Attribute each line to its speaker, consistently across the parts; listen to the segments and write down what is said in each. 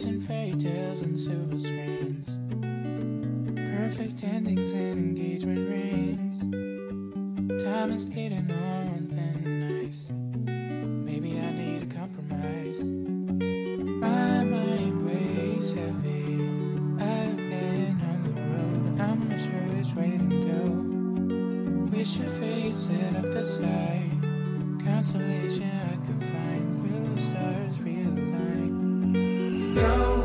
Speaker 1: Chasing fairy tales and silver screens. Perfect endings and engagement rings. Time is skating on thin ice. Maybe I need a compromise. My mind weighs heavy. I've been on the road. I'm not sure which way to go. Wish your face lit up the sky. Consolation I could find. Will the stars realign? Going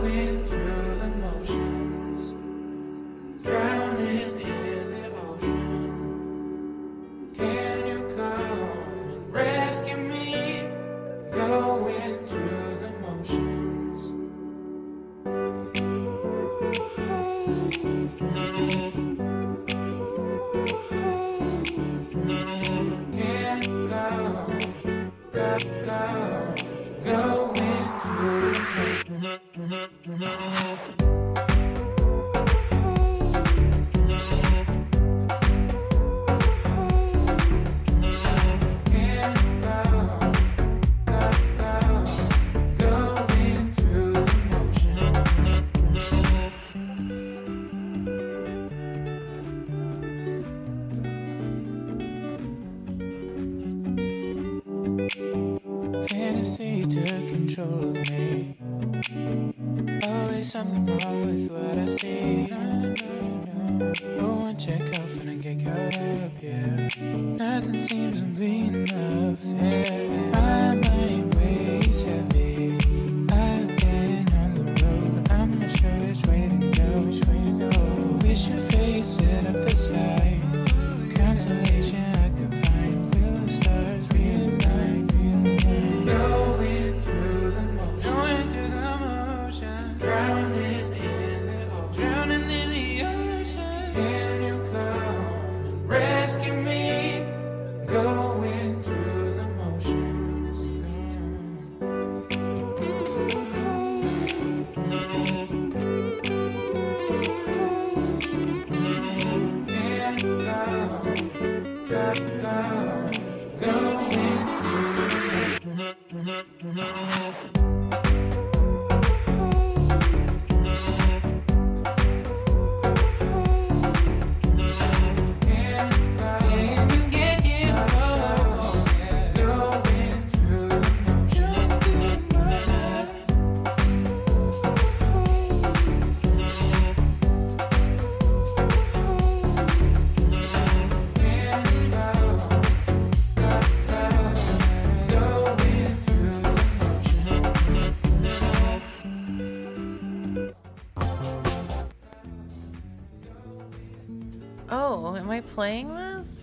Speaker 2: playing this?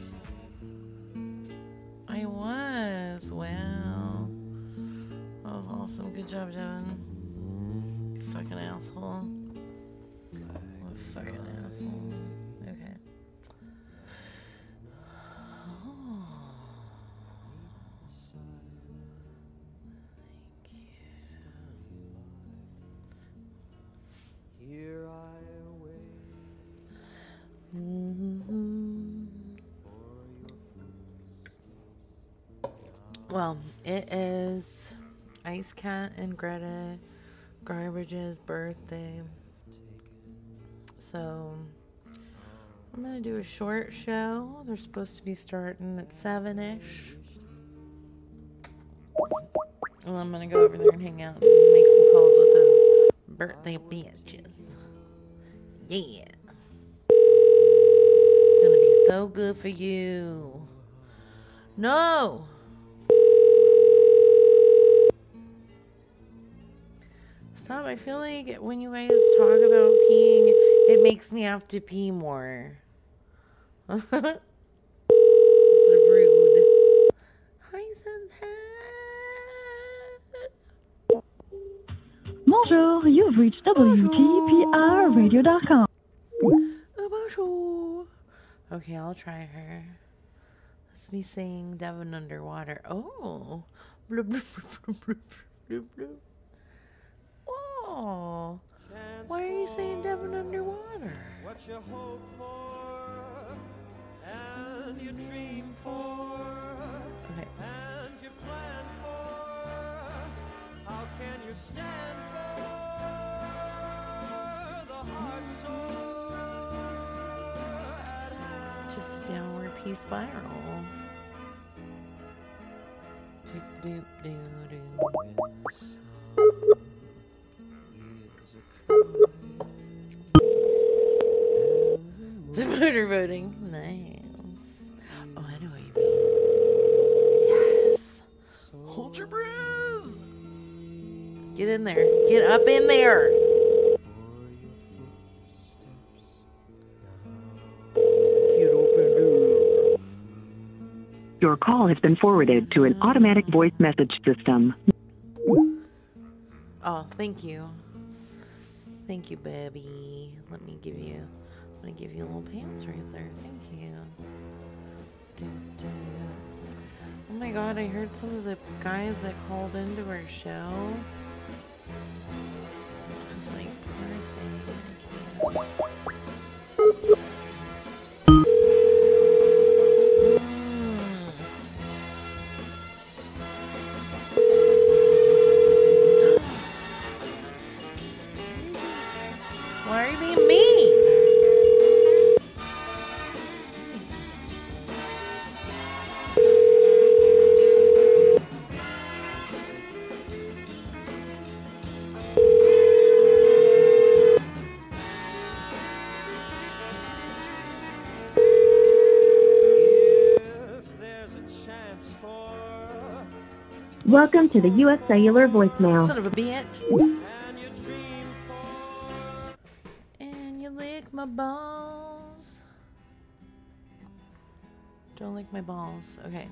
Speaker 2: I was. Wow. That was awesome. Good job, Devin. You fucking asshole. Fucking asshole. Well, it is Ice Cat and Greta Garbage's birthday. So I'm gonna do a short show. They're supposed to be starting at seven ish. Well, I'm gonna go over there and hang out and make some calls with those birthday bitches. Yeah. It's gonna be so good for you. No! Stop. I feel like when you guys talk about peeing, it makes me have to pee more. it's rude. Hi, Sunset.
Speaker 3: Bonjour, you've reached WTPRradio.com.
Speaker 2: Oh, bonjour. Okay, I'll try her. Let's me sing Devon Underwater. Oh. Bloop, bloop, bloop. Oh, why are you saying Devon underwater?
Speaker 4: What you hope for and you dream for and you plan for. How can you stand for
Speaker 2: the heart? It's just a downward P spiral. Motorboating. Nice. Oh, I know what you mean. Yes. Hold your breath. Get in there. Get up in there. Get up in there.
Speaker 3: Your call has been forwarded to an automatic voice message system.
Speaker 2: Oh, thank you. Thank you, baby. Let me give you. I'm gonna give you a little pants right there. Thank you. Oh my god, I heard some of the guys that called into our show. Just like, poor.
Speaker 5: Welcome to the U.S. Cellular voicemail.
Speaker 2: Son of a bitch.
Speaker 4: and you
Speaker 2: lick my balls. Don't lick my balls. Okay.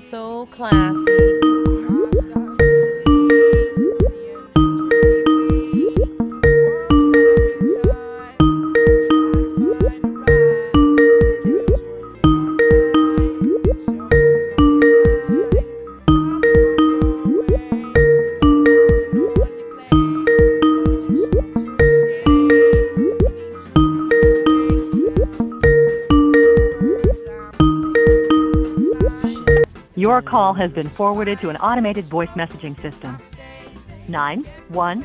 Speaker 2: So classy.
Speaker 3: call has been forwarded to an automated voice messaging system.
Speaker 2: 9 1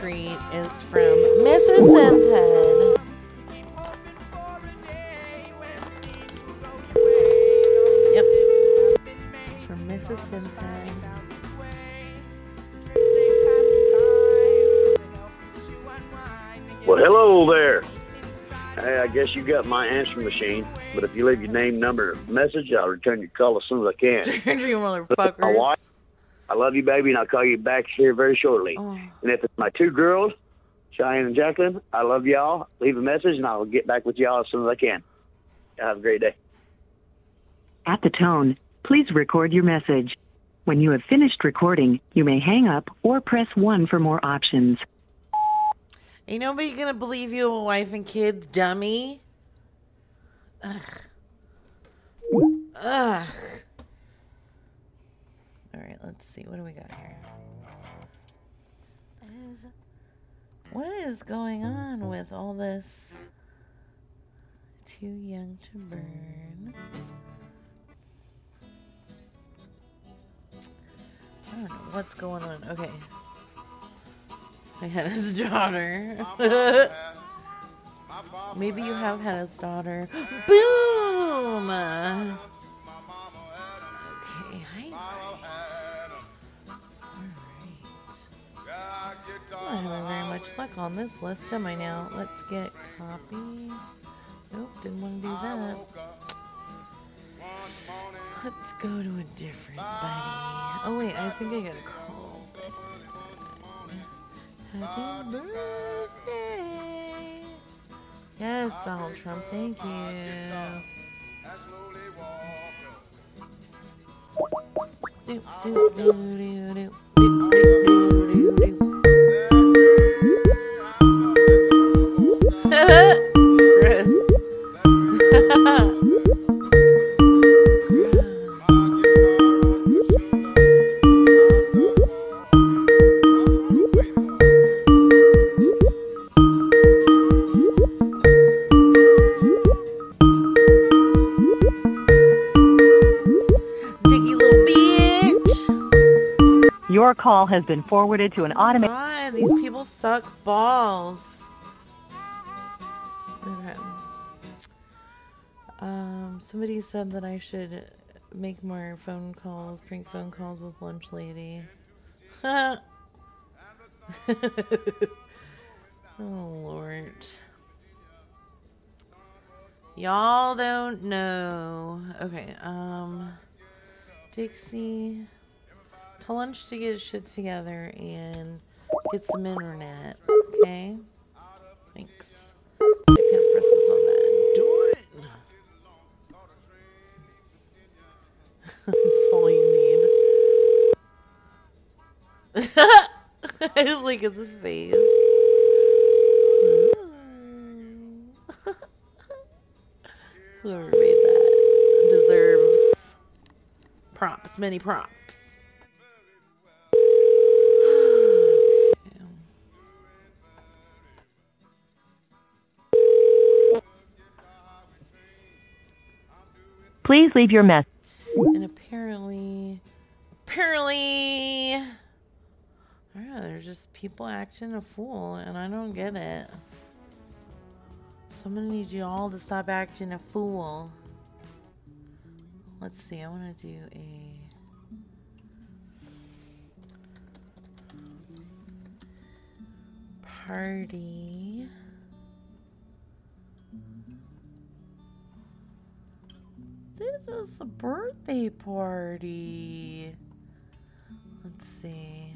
Speaker 2: treat is from Mrs. Sinton. Yep. It's from Mrs. Sinton.
Speaker 6: Well, hello there. Hey, I guess you got my answering machine, but if you leave your name, number, message, I'll return your call as soon as I can.
Speaker 2: you
Speaker 6: My
Speaker 2: motherfuckers.
Speaker 6: wife, love you, baby, and I'll call you back here very shortly.
Speaker 2: Oh,
Speaker 6: And if it's my two girls, Cheyenne and Jacqueline, I love y'all. Leave a message, and I'll get back with y'all as soon as I can. Have a great day.
Speaker 3: At the tone, please record your message. When you have finished recording, you may hang up or press 1 for more options.
Speaker 2: ain't nobody gonna believe you have a wife and kids, dummy. Ugh. Ugh. All right, let's see. What do we got here? What is going on with all this? Too young to burn. I don't know what's going on. Okay. I had his daughter. Maybe you have had his daughter. Boom! I'm not having very much luck on this list, am I now? Let's get copy. Nope, didn't want to do that. Let's go to a different buddy. Oh wait, I think I got a call. Happy birthday Yes, Donald Trump, thank you. Do, do, do, do, do, do, do, do, do.
Speaker 3: Your call has been forwarded to an automated.
Speaker 2: These people suck balls. Somebody said that I should make more phone calls, prank phone calls with Lunch Lady. oh, Lord. Y'all don't know. Okay, um, Dixie. Tell Lunch to get shit together and get some internet. Okay? Thanks. My pants presses on that. That's all you need. I just look at his face. Whoever made that deserves props, many props.
Speaker 3: Please leave your message.
Speaker 2: Apparently, apparently, I there's just people acting a fool, and I don't get it. So I'm gonna need you all to stop acting a fool. Let's see, I wanna do a. Party. This is a birthday party. Let's see.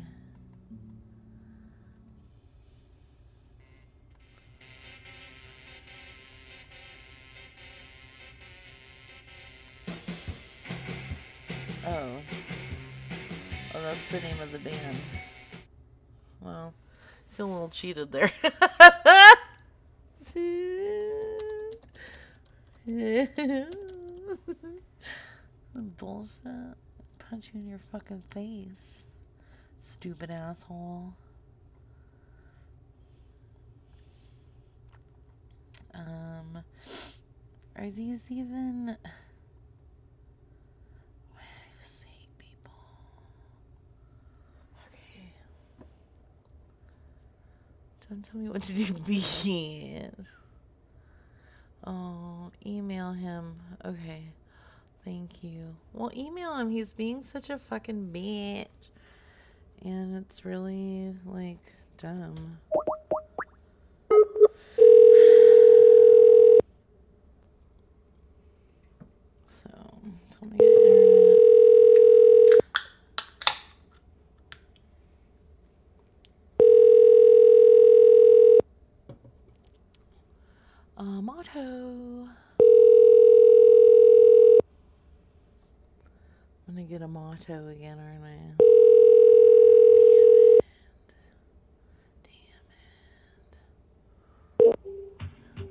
Speaker 2: Oh. Oh, that's the name of the band. Well, feel a little cheated there. Bullshit. Punch you in your fucking face. Stupid asshole. Um, are these even. Don't tell me what to do, bitch. Oh, email him. Okay. Thank you. Well, email him. He's being such a fucking bitch. And it's really, like, dumb. So, tell me. internet. Uh, motto. I'm gonna get a motto again, aren't I?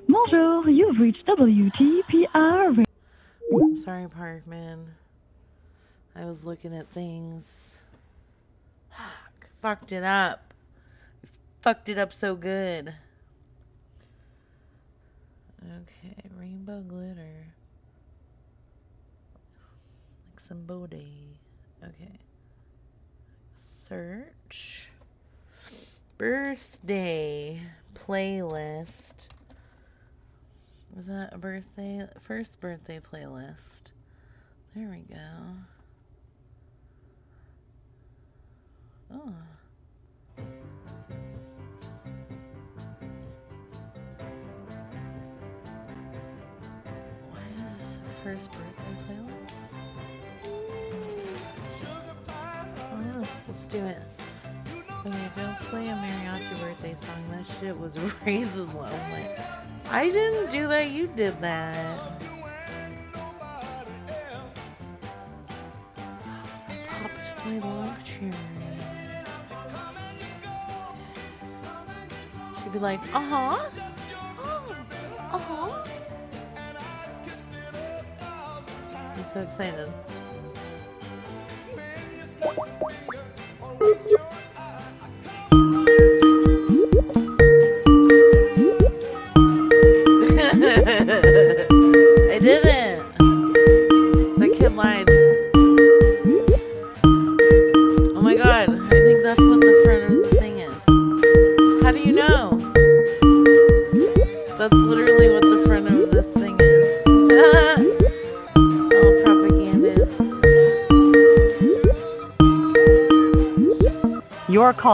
Speaker 5: Bonjour, you've reached WTPR.
Speaker 2: I'm sorry, Parkman. I was looking at things. Fuck. Fucked it up. Fucked it up so good. Okay, rainbow glitter. Like some bode. Okay. Search. Birthday playlist. Is that a birthday? First birthday playlist. There we go. Oh. Why is this first birthday playlist? Do it. Okay, don't play a mariachi birthday song. That shit was raises low. I didn't do that. You did that. Popped my love cherry. She'd be like, uh huh. Uh huh. I'm so excited.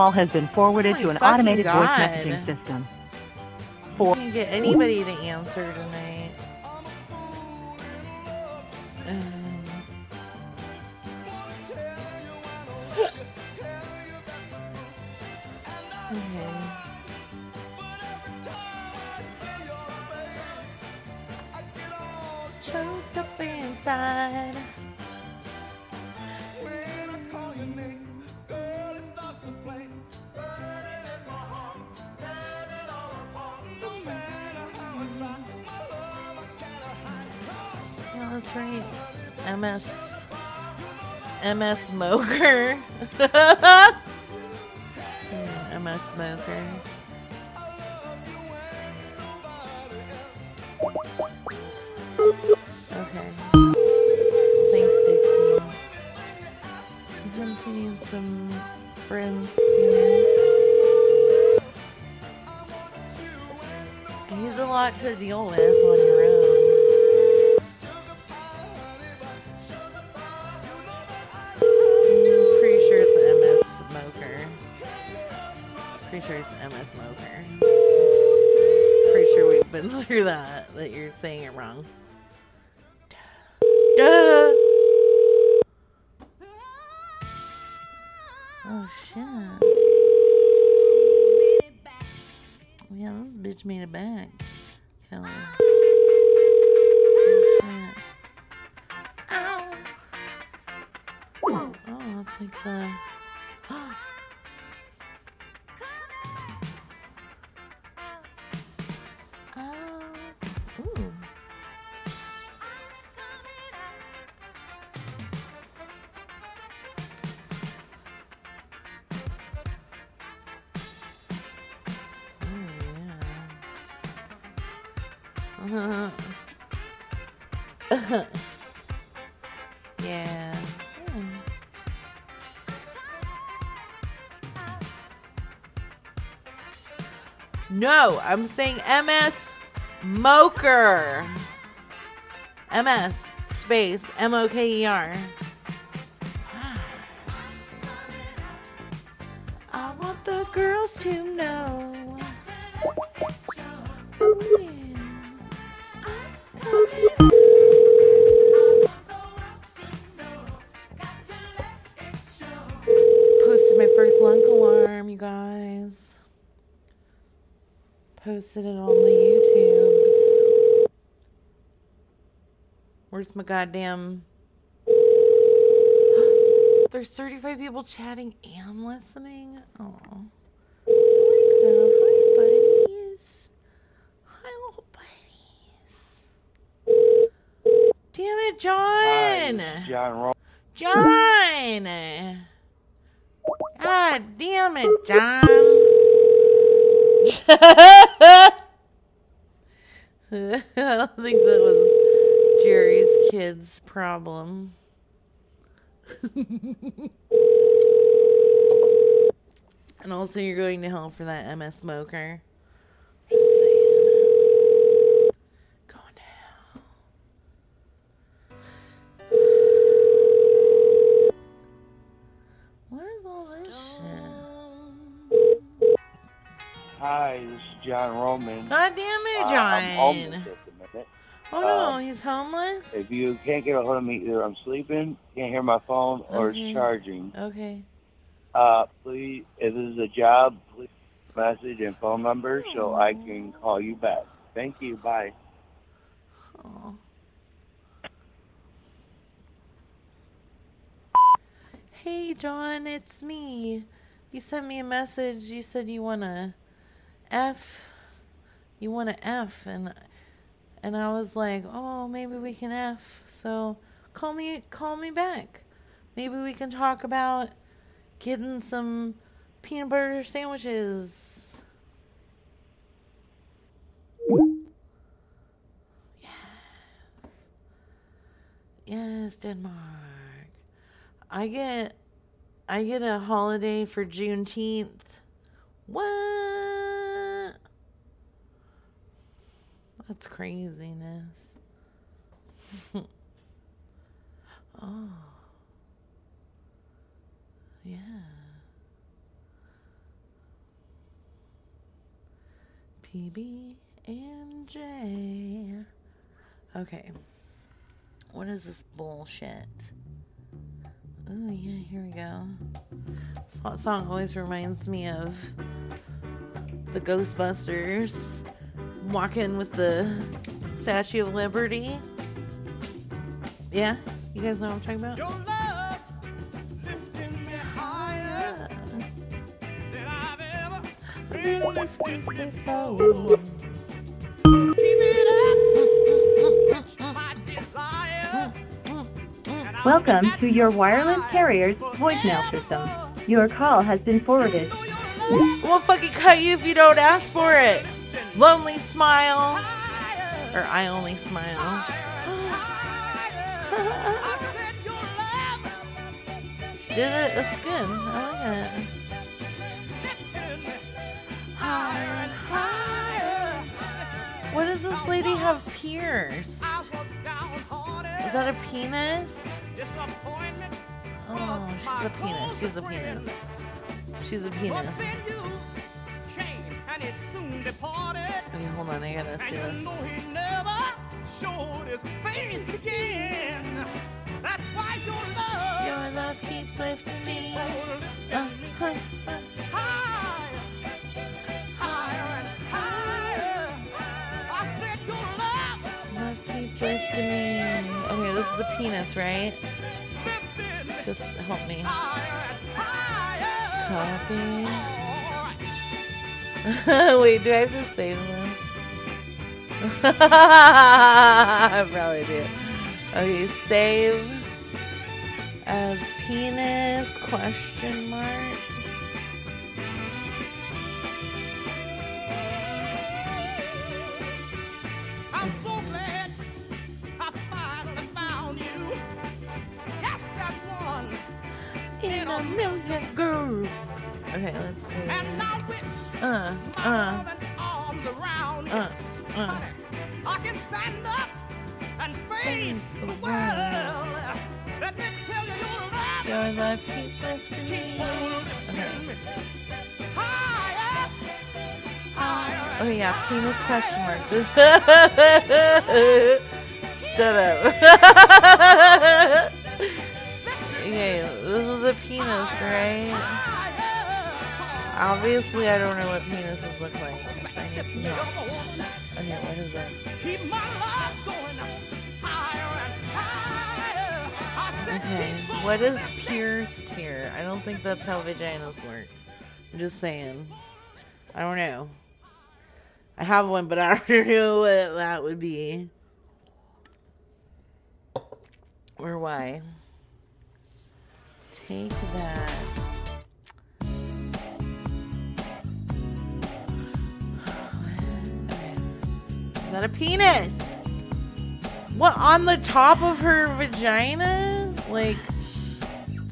Speaker 3: Call has been forwarded
Speaker 2: Oh
Speaker 3: to an automated voice messaging system.
Speaker 2: I can't get anybody to answer tonight. Um, okay. Choked up inside. That's right. MS. MS Smoker. Yeah, MS Smoker. Okay. Thanks, Dixie. Sometimes you need some friends. He's a lot to deal with that, that you're saying it wrong. Oh, yeah. yeah. Hmm. No, I'm saying MS Moker. MS space M O K E R. Where's my goddamn. There's 35 people chatting and listening. Oh. I like that. Hi, buddies. Hi, little buddies. Damn it, John.
Speaker 7: John Ro-
Speaker 2: John! God damn it, John! I don't think that was kid's problem. and also, you're going to hell for that MS smoker. Just saying. Going down. What is all this shit?
Speaker 7: Hi, this is John Roman.
Speaker 2: God damn it,
Speaker 7: Uh,
Speaker 2: John.
Speaker 7: I'm
Speaker 2: oh no,
Speaker 7: um,
Speaker 2: he's homeless?
Speaker 7: If you can't get a hold of me, either I'm sleeping, can't hear my phone, or
Speaker 2: Okay.
Speaker 7: it's charging.
Speaker 2: Okay.
Speaker 7: Uh, please, if this is a job, please message and phone number so I can call you back. Thank you. Bye.
Speaker 2: Hey, John, it's me. You sent me a message. You said you want to F. You want to F, and and I was like, oh, maybe we can F. So call me, call me back. Maybe we can talk about getting some peanut butter sandwiches. Yes, Denmark. I get I get a holiday for Juneteenth. What? That's craziness. oh. Yeah. PB and J. Okay. What is this bullshit? Oh, yeah, here we go. That song always reminds me of the Ghostbusters walking with the Statue of Liberty. Yeah? You guys know what I'm talking about?
Speaker 8: Your love lifting me higher than I've ever been lifted before. Keep it up, my desire. And I'll
Speaker 5: Welcome to your wireless carrier's voicemail system. Your call has been forwarded.
Speaker 2: We'll fucking cut you if you don't ask for it. Lonely smile. Or I only smile. Did it? That's good. I like it. What does this lady have pierced? Is that a penis? Oh, she's a penis. She's a penis. She's a penis. Okay, hold on. I gotta see
Speaker 8: And you
Speaker 2: this.
Speaker 8: know he never showed his face again. That's why your love
Speaker 2: Your love keeps lifting me.
Speaker 8: lifting
Speaker 2: Uh, uh.
Speaker 8: higher, higher higher. I said your love
Speaker 2: Love keeps lifting me. Okay, this is a penis, right? Just help me.
Speaker 8: higher.
Speaker 2: Copy. Wait, do I have to save them? I probably do. Okay, save as penis question mark. Penis question mark. This. Shut up. okay, this is a penis, right? Obviously, I don't know what penises look like. So I need to know. Okay, what is this?
Speaker 8: Keep my love going higher and higher. I said
Speaker 2: Okay, what is pierced here? I don't think that's how vaginas work. I'm just saying. I don't know. I have one, but I don't know what that would be. Or why. Take that. Is that a penis? What on the top of her vagina? Like,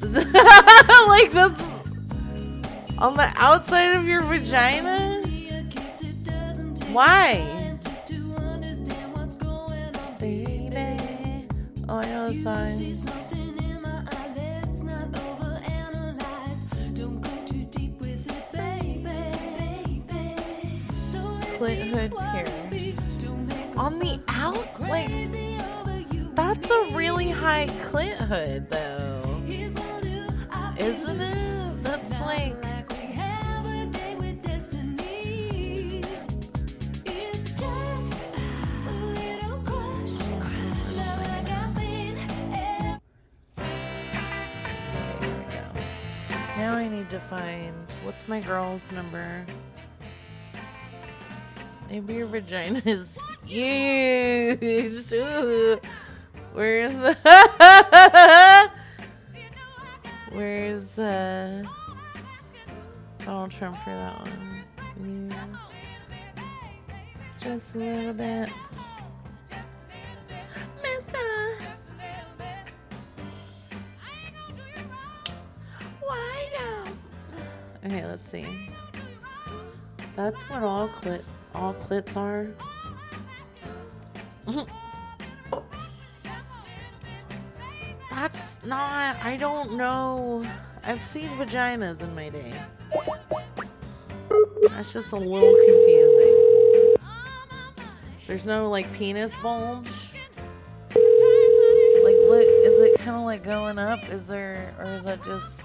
Speaker 2: like the on the outside of your vagina? Why? Baby. Oh, I know the song. Clit hood pierced. On the out? Like, that's a really high Clint hood, though. Isn't it? That's like I need to find what's my girl's number. Maybe your vagina is huge. Ooh. Where's the Where's uh Donald Trump for that one? Yeah. Just a little bit. See. That's what all clit all clits are. That's not I don't know. I've seen vaginas in my day. That's just a little confusing. There's no like penis bulge. Like what is it kind of like going up? Is there or is that just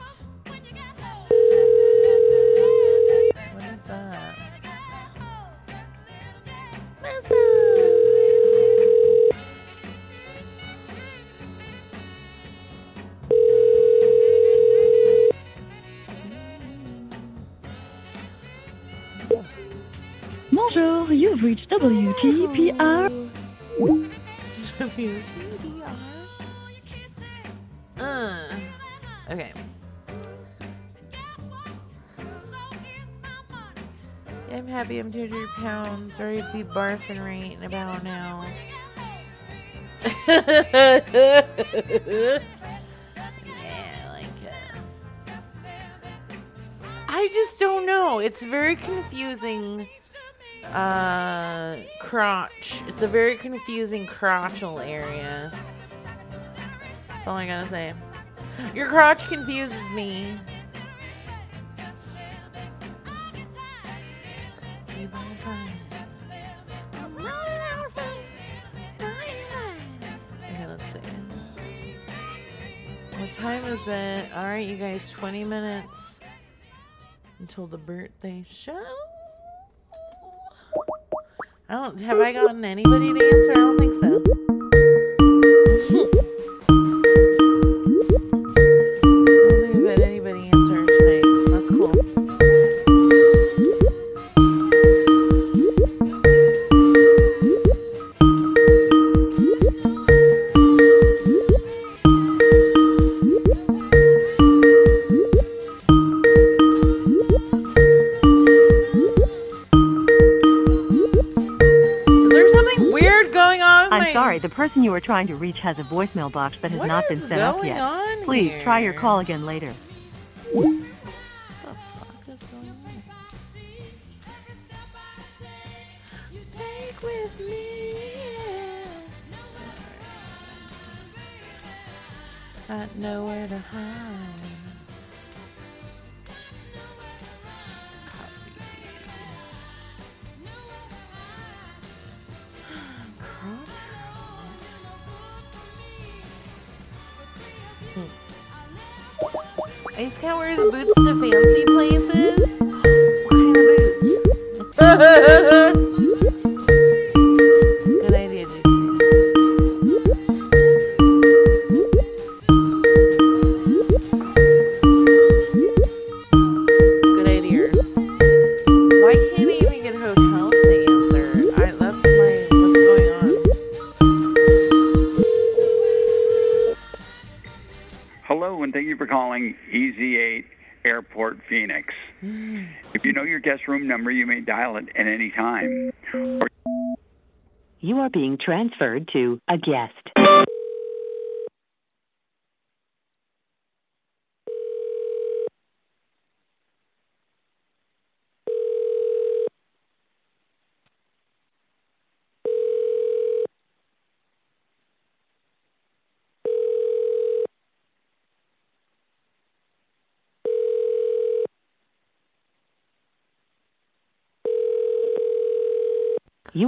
Speaker 2: pounds, or I'd be barfing right about now. yeah, like uh, I just don't know. It's very confusing. Uh, crotch. It's a very confusing crotchal area. That's all I gotta say. Your crotch confuses me. Time is it? All right, you guys, 20 minutes until the birthday show. I don't have I gotten anybody to answer? I don't think so.
Speaker 9: You are trying to reach has a voicemail box that has
Speaker 2: What
Speaker 9: not been set up yet. Please try your call again later.
Speaker 2: The fuck is going Ice Cat wears boots to fancy places.
Speaker 3: Transferred to a guest.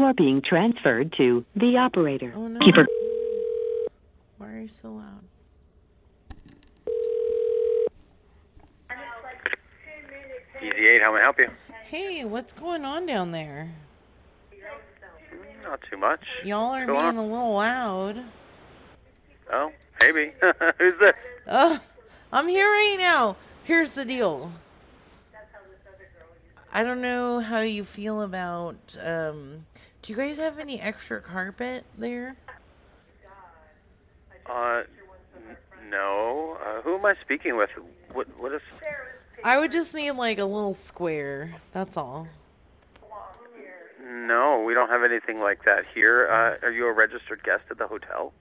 Speaker 3: You are being transferred to the operator.
Speaker 2: Oh no.
Speaker 3: Keeper.
Speaker 2: Why are you so loud?
Speaker 10: Easy 8, how may I help you?
Speaker 2: Hey, what's going on down there?
Speaker 10: Not too much.
Speaker 2: Y'all are
Speaker 10: Go
Speaker 2: being
Speaker 10: on.
Speaker 2: a little loud.
Speaker 10: Oh, maybe. Who's this?
Speaker 2: Uh, I'm here right now. Here's the deal. I don't know how you feel about. Um, do you guys have any extra carpet there?
Speaker 10: Uh, n- no. Uh, who am I speaking with? What? What is?
Speaker 2: I would just need like a little square. That's all.
Speaker 10: No, we don't have anything like that here. Uh, are you a registered guest at the hotel?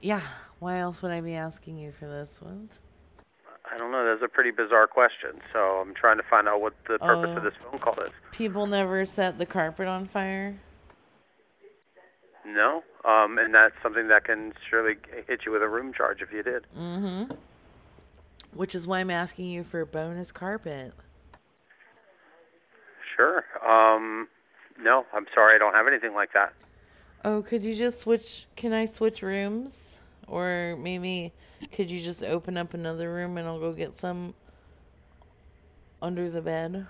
Speaker 2: Yeah. Why else would I be asking you for this one?
Speaker 10: I don't know. That's a pretty bizarre question. So I'm trying to find out what the purpose
Speaker 2: Oh.
Speaker 10: of this phone call is.
Speaker 2: People never set the carpet on fire.
Speaker 10: No. Um, and that's something that can surely hit you with a room charge if you did.
Speaker 2: Mm-hmm. Which is why I'm asking you for bonus carpet.
Speaker 10: Sure. Um, no, I'm sorry. I don't have anything like that.
Speaker 2: Oh, could you just switch? Can I switch rooms? Or maybe could you just open up another room and I'll go get some under the bed?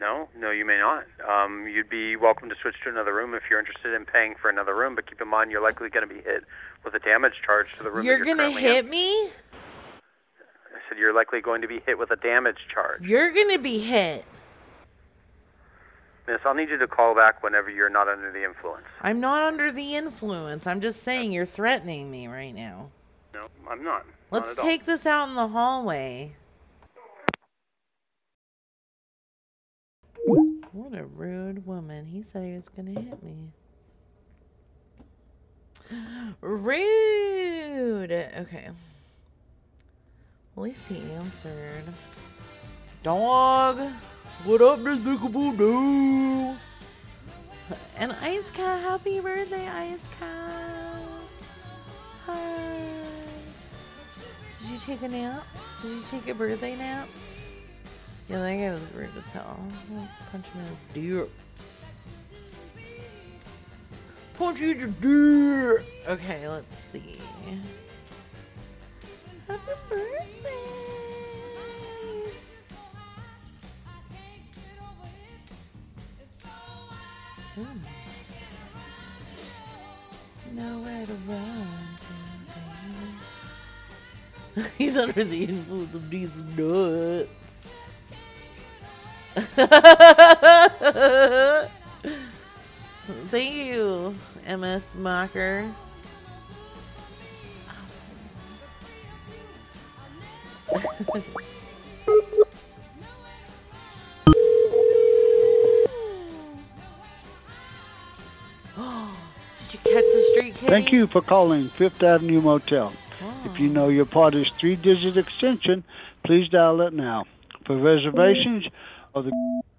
Speaker 10: No, no, you may not. Um, you'd be welcome to switch to another room if you're interested in paying for another room, but keep in mind you're likely going to be hit with a damage charge to the room.
Speaker 2: You're
Speaker 10: you're
Speaker 2: gonna hit
Speaker 10: in.
Speaker 2: me?
Speaker 10: I said you're likely going to be hit with a damage charge.
Speaker 2: You're gonna be hit.
Speaker 10: Miss, I'll need you to call back whenever you're not under the influence.
Speaker 2: I'm not under the influence. I'm just saying you're threatening me right now.
Speaker 10: No, I'm not.
Speaker 2: Let's
Speaker 10: not at all.
Speaker 2: take this out in the hallway. What a rude woman. He said he was going to hit me. Rude. Okay. At least he answered. Dog. What up, despicable do? And Ice Cat, happy birthday, Ice Cat. Hi. Did you take a nap? Did you take a birthday naps? Yeah, that guy was rude as hell. Punch him in his dick. Punch you in the dick. Okay, let's see. Happy birthday. Ooh. Nowhere to run. He's under the influence of these nuts. Thank you, MS Mocker. Did you catch the street kitty?
Speaker 11: Thank you for calling Fifth Avenue Motel. If you oh. know your party's three digit extension, please dial it now. For reservations or the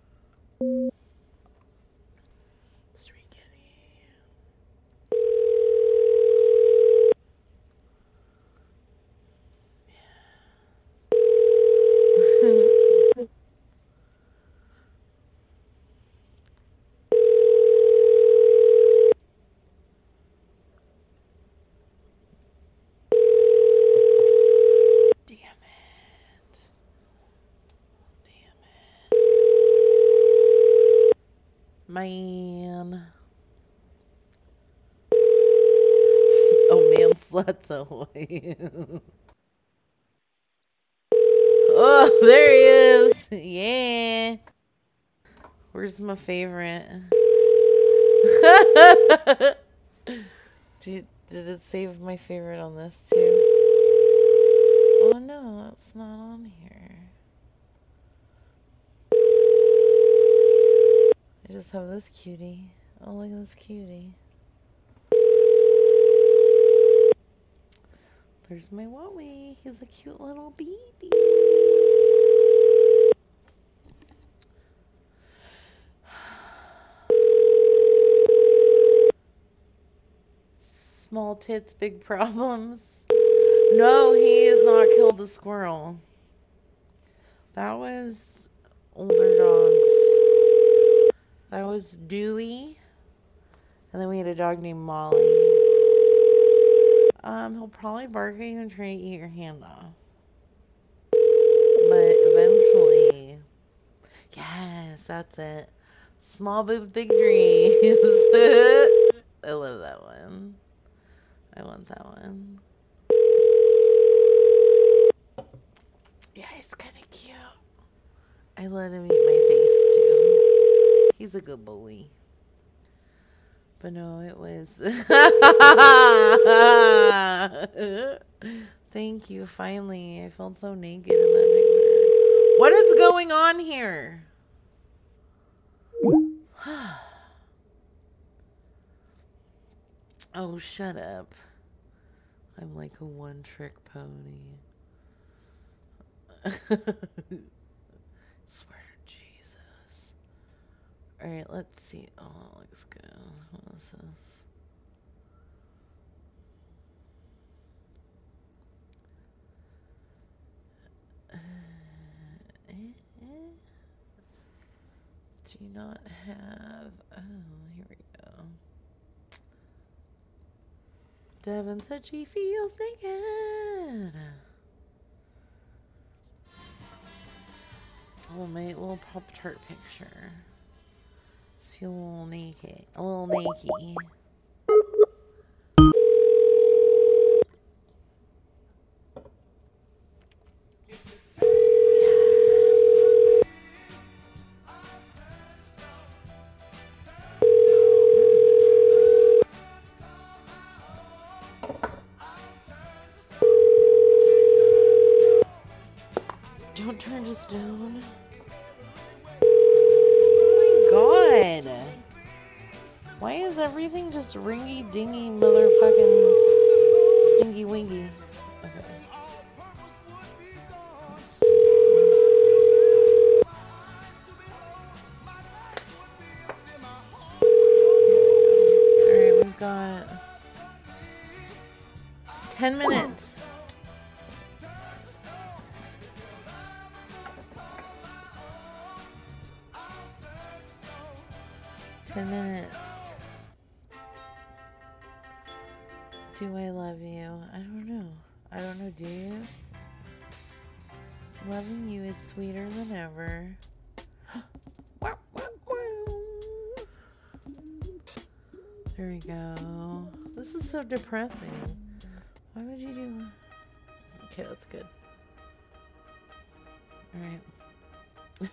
Speaker 2: sluts ahoy. oh, there he is. Yeah. Where's my favorite? Did, did it save my favorite on this too? Oh no, it's not on here. I just have this cutie. Oh, look at this cutie. There's my Wowie. He's a cute little baby. Small tits, big problems. No, he has not killed the squirrel. That was older dogs. That was Dewey. And then we had a dog named Molly. Um, he'll probably bark at you and try to eat your hand off. But eventually, yes, That's it. Small boob, big dreams. I love that one. I want that one. Yeah, he's kind of cute. I let him eat my face too. He's a good boy. But no, it was. Thank you. Finally, I felt so naked in that picture. What is going on here? oh, shut up. I'm like a one trick pony. Swear. Alright, let's see. Oh, that looks good. What is this? Uh, do you not have. Oh, here we go. Devin said she feels naked. Oh, my little Pop Tart picture. A little naked. A little naked. There we go. This is so depressing. Why would you do? Okay, that's good. All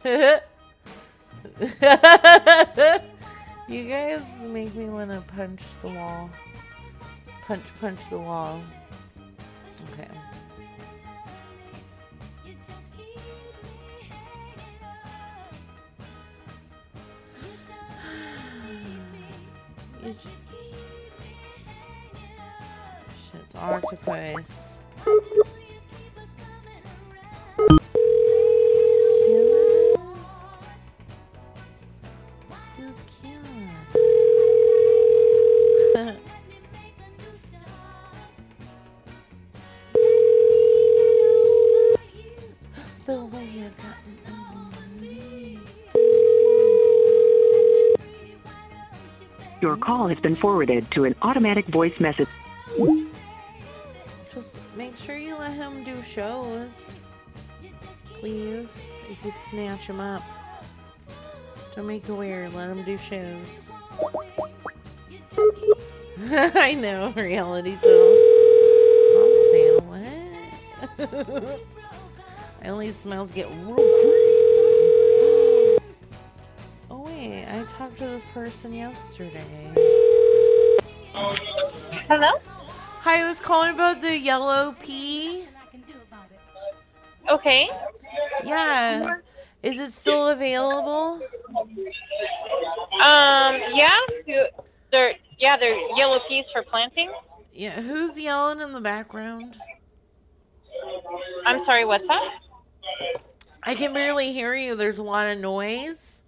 Speaker 2: right. you guys make me want to punch the wall. Punch, punch the wall. Me.
Speaker 3: Your call has been forwarded to an automatic voice message.
Speaker 2: Snatch them up. Don't make it weird. Let them do shows. I know, reality too. Stop saying what? I only smells get real creepy. Oh wait, I talked to this person yesterday.
Speaker 12: Hello?
Speaker 2: Hi, I was calling about the yellow pea.
Speaker 12: Okay.
Speaker 2: Yeah. Is it still available?
Speaker 12: Um, yeah, they're yeah, they're yellow peas for planting.
Speaker 2: Yeah, who's yelling in the background?
Speaker 12: I'm sorry, what's that?
Speaker 2: I can barely hear you. There's a lot of noise.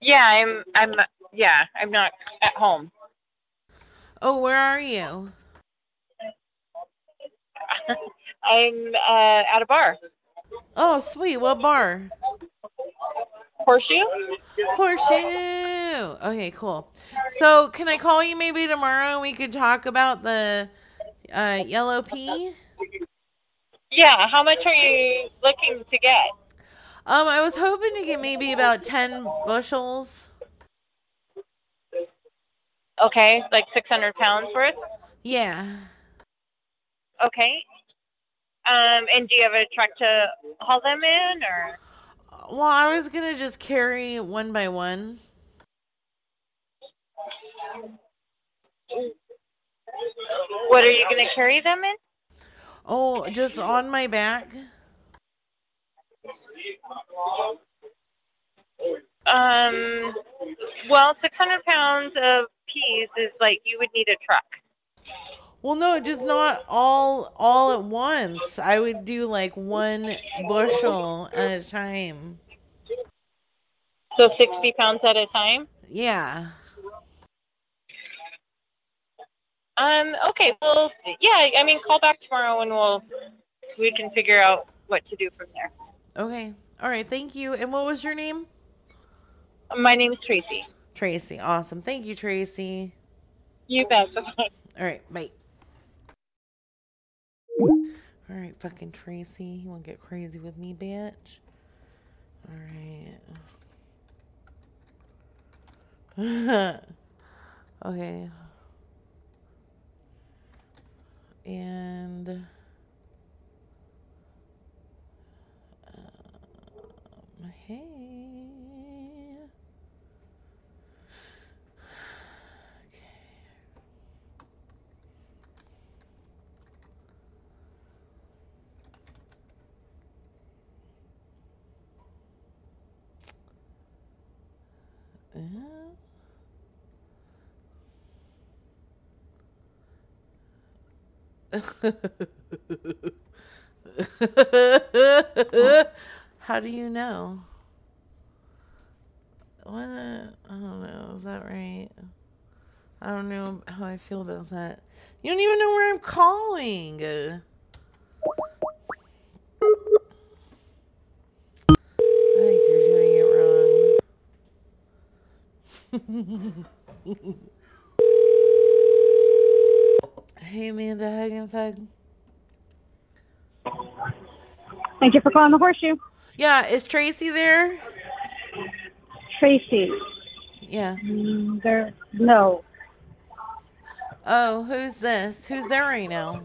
Speaker 12: Yeah, I'm I'm yeah, I'm not at home.
Speaker 2: Oh, where are you?
Speaker 12: I'm uh, at a bar.
Speaker 2: Oh, sweet. What bar?
Speaker 12: Horseshoe?
Speaker 2: Horseshoe. Okay, cool. So, can I call you maybe tomorrow and we could talk about the uh, yellow pea?
Speaker 12: Yeah, how much are you looking to get?
Speaker 2: Um, I was hoping to get maybe about ten bushels.
Speaker 12: Okay, like 600 pounds worth.
Speaker 2: Yeah.
Speaker 12: Okay. Um, and do you have a truck to haul them in, or?
Speaker 2: Well, I was gonna just carry one by one.
Speaker 12: What are you going to carry them in?
Speaker 2: Oh, just on my back.
Speaker 12: Um, well, 600 pounds of peas is like you would need a truck.
Speaker 2: Well, no, just not all all at once. I would do like one bushel at a time.
Speaker 12: So 60 pounds at a time.
Speaker 2: Yeah.
Speaker 12: Um. Okay. Well, yeah. I mean, call back tomorrow and we'll we can figure out what to do from there.
Speaker 2: Okay. All right. Thank you. And what was your name?
Speaker 12: My name is Tracy.
Speaker 2: Tracy. Awesome. Thank you, Tracy.
Speaker 12: You bet.
Speaker 2: All right. Bye. All right, fucking Tracy. You want to get crazy with me, bitch? All right. okay. And um, hey. Uh, How do you know? What? I don't know. Is that right? I don't know how I feel about that. You don't even know where I'm calling. Uh, I think you're doing it wrong. Hey, Amanda Hagenfag.
Speaker 13: Thank you for calling the horseshoe.
Speaker 2: Yeah, is Tracy there?
Speaker 13: Tracy.
Speaker 2: Yeah.
Speaker 13: Mm, there, no.
Speaker 2: Oh, who's this? Who's there right now?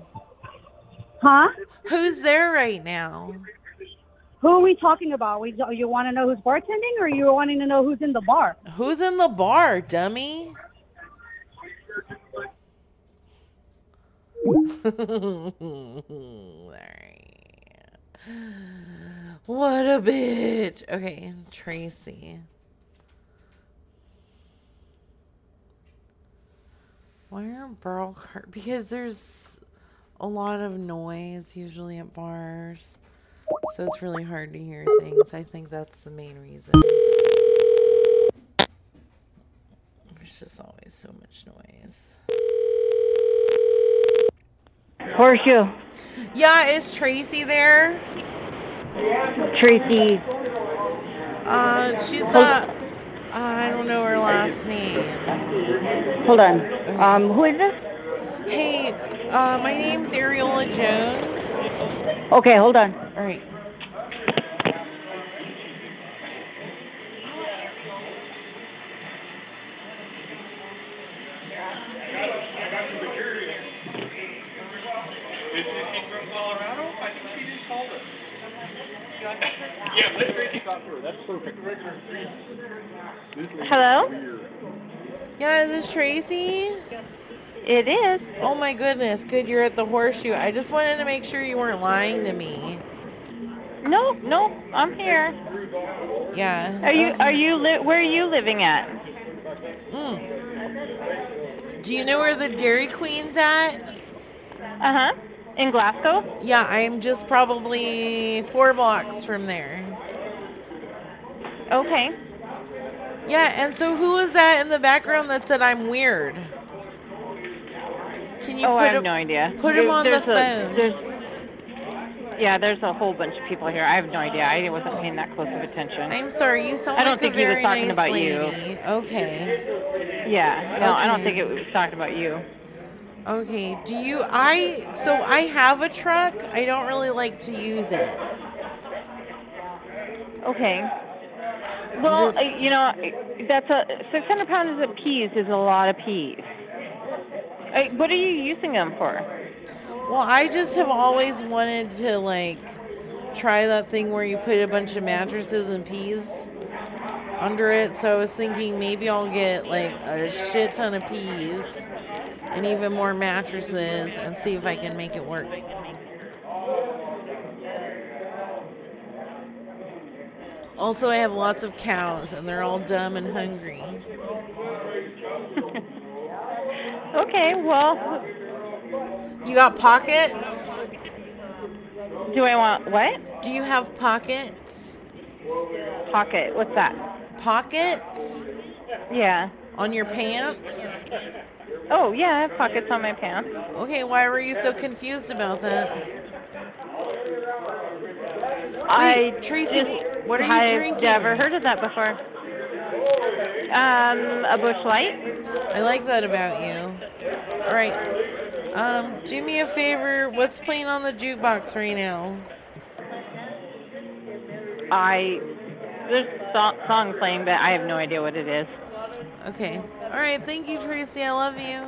Speaker 13: Huh?
Speaker 2: Who's there right now?
Speaker 13: Who are we talking about? We, oh, you want to know who's bartending, or you wanting to know who's in the bar?
Speaker 2: Who's in the bar, dummy? what a bitch. Okay, Tracy. Why are Burl car- Because there's a lot of noise usually at bars. So it's really hard to hear things. I think that's the main reason. There's just always so much noise.
Speaker 13: Horseshoe.
Speaker 2: Yeah, is Tracy there?
Speaker 13: Tracy.
Speaker 2: Uh, she's not. I don't know her last name.
Speaker 13: Hold on. Um, who is this?
Speaker 2: Hey, uh, my name's Ariola Jones.
Speaker 13: Okay, hold on.
Speaker 2: All right.
Speaker 12: Hello.
Speaker 2: Yeah, is this Tracy?
Speaker 12: It is.
Speaker 2: Oh my goodness, good you're at the horseshoe. I just wanted to make sure you weren't lying to me.
Speaker 12: No, nope. I'm here.
Speaker 2: Yeah.
Speaker 12: Are you?
Speaker 2: okay.
Speaker 12: Are you? Li- where are you living at?
Speaker 2: Mm. Do you know where the Dairy Queen's at?
Speaker 12: Uh huh. In Glasgow.
Speaker 2: Yeah, I am just probably four blocks from there.
Speaker 12: Okay.
Speaker 2: Yeah, and so who was that in the background that said I'm weird? Can you
Speaker 12: oh,
Speaker 2: put
Speaker 12: I have
Speaker 2: him,
Speaker 12: no idea.
Speaker 2: put him on the
Speaker 12: a-
Speaker 2: phone?
Speaker 12: Yeah, there's a whole bunch of people here. I have no idea. I wasn't paying that close of attention.
Speaker 2: I'm sorry, you sound
Speaker 12: I don't
Speaker 2: like
Speaker 12: think
Speaker 2: a
Speaker 12: he was talking
Speaker 2: nice
Speaker 12: about you.
Speaker 2: lady. Okay.
Speaker 12: Yeah. No, I don't think it was talking about you.
Speaker 2: Okay. Do you I so I have a truck. I don't really like to use it.
Speaker 14: Okay. Well, uh, you know, that's a 600 pounds of peas is a lot of peas. What are you using them for?
Speaker 2: Well, I just have always wanted to like try that thing where you put a bunch of mattresses and peas under it. So I was thinking maybe I'll get like a shit ton of peas and even more mattresses and see if I can make it work. Also, I have lots of cows and they're all dumb and hungry.
Speaker 14: Okay, well,
Speaker 2: You got pockets?
Speaker 14: do I want what?
Speaker 2: Do you have pockets?
Speaker 14: Pocket. What's that?
Speaker 2: Pockets?
Speaker 14: Yeah.
Speaker 2: On your pants?
Speaker 14: Oh, yeah, I have pockets on my pants.
Speaker 2: Okay, why were you so confused about that?
Speaker 14: I
Speaker 2: Tracy,
Speaker 14: just-
Speaker 2: what are you
Speaker 14: I've
Speaker 2: drinking?
Speaker 14: never heard of that before. Um, a Busch Light.
Speaker 2: I like that about you. All right. Um, do me a favor. What's playing on the jukebox right now?
Speaker 14: I there's a song, song playing, but I have no idea what it is.
Speaker 2: Okay. All right. Thank you, Tracy. I love you.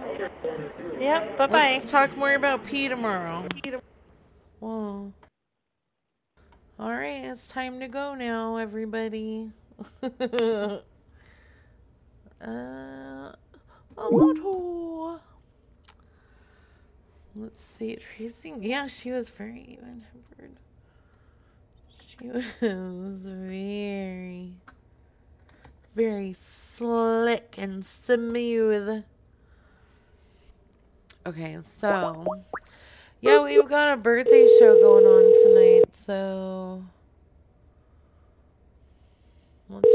Speaker 14: Yep. Bye bye.
Speaker 2: Let's talk more about pee tomorrow. Whoa. All right. It's time to go now, everybody. uh, a motto. Let's see. Tracy. Yeah, she was very even tempered. She was very, very slick and smooth. Okay, so yeah, we've got a birthday show going on tonight, so let's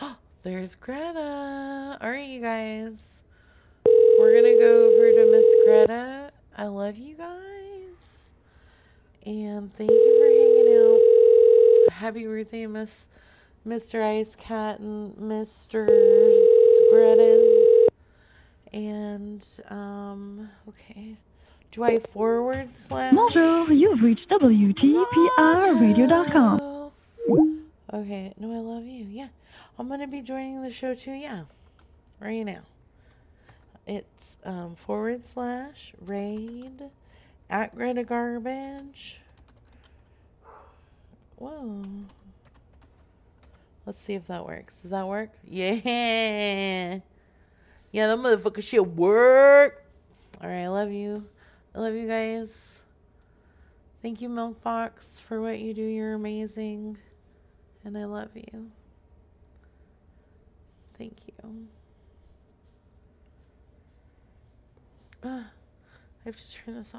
Speaker 2: just. There's Greta. All right, you guys. We're gonna go over to Miss Greta. I love you guys, and thank you for hanging out. Happy birthday, Miss Mr. Ice Cat and Mr. Greta's. And um, okay. Do I forward slash?
Speaker 15: Bonjour, you've reached WTPRradio.com.
Speaker 2: Okay. No, I love you. Yeah. I'm going to be joining the show too. Yeah. Right now. It's um, forward slash raid at Greta Garbage. Whoa. Let's see if that works. Does that work? Yeah. Yeah, that motherfucker shit work. All right. I love you. I love you guys. Thank you, Milkbox, for what you do. You're amazing. And I love you. Thank you. I have to turn this off.